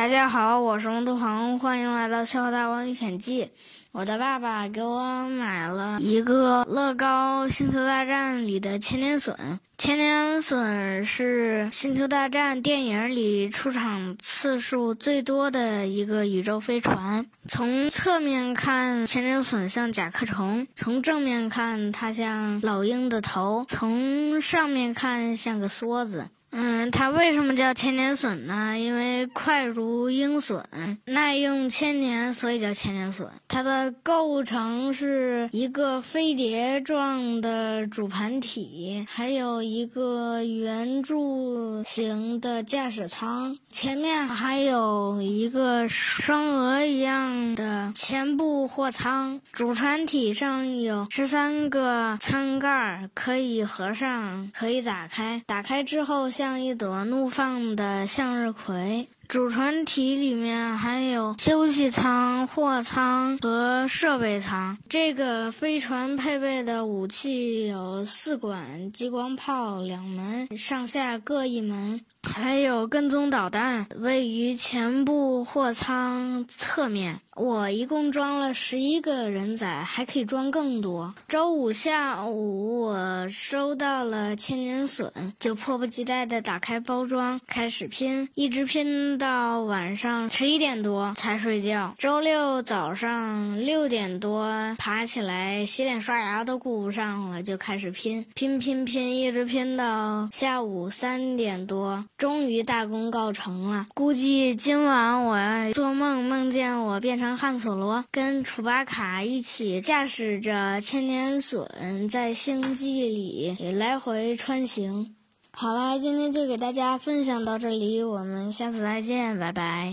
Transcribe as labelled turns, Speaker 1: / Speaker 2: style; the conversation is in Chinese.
Speaker 1: 大家好，我是王杜鹏，欢迎来到《笑话大王历险记》。我的爸爸给我买了一个乐高《星球大战》里的千年隼。千年隼是《星球大战》电影里出场次数最多的一个宇宙飞船。从侧面看，千年隼像甲壳虫；从正面看，它像老鹰的头；从上面看，像个梭子。嗯，它为什么叫千年隼呢？因为快如鹰隼，耐用千年，所以叫千年隼。它的构成是一个飞碟状的主盘体，还有一个圆柱形的驾驶舱，前面还有一个双鹅一样的前部货舱。主船体上有十三个舱盖，可以合上，可以打开。打开之后。像一朵怒放的向日葵。主船体里面还有休息舱、货舱和设备舱。这个飞船配备的武器有四管激光炮两门，上下各一门，还有跟踪导弹，位于前部货舱侧面。我一共装了十一个人仔，还可以装更多。周五下午，我收到了千年隼，就迫不及待地打开包装，开始拼，一直拼到晚上十一点多才睡觉。周六早上六点多爬起来，洗脸刷牙都顾不上了，就开始拼，拼拼拼，一直拼到下午三点多，终于大功告成了。估计今晚我要做梦，梦见我变成。汉索罗跟楚巴卡一起驾驶着千年隼在星际里来回穿行。好啦，今天就给大家分享到这里，我们下次再见，拜拜。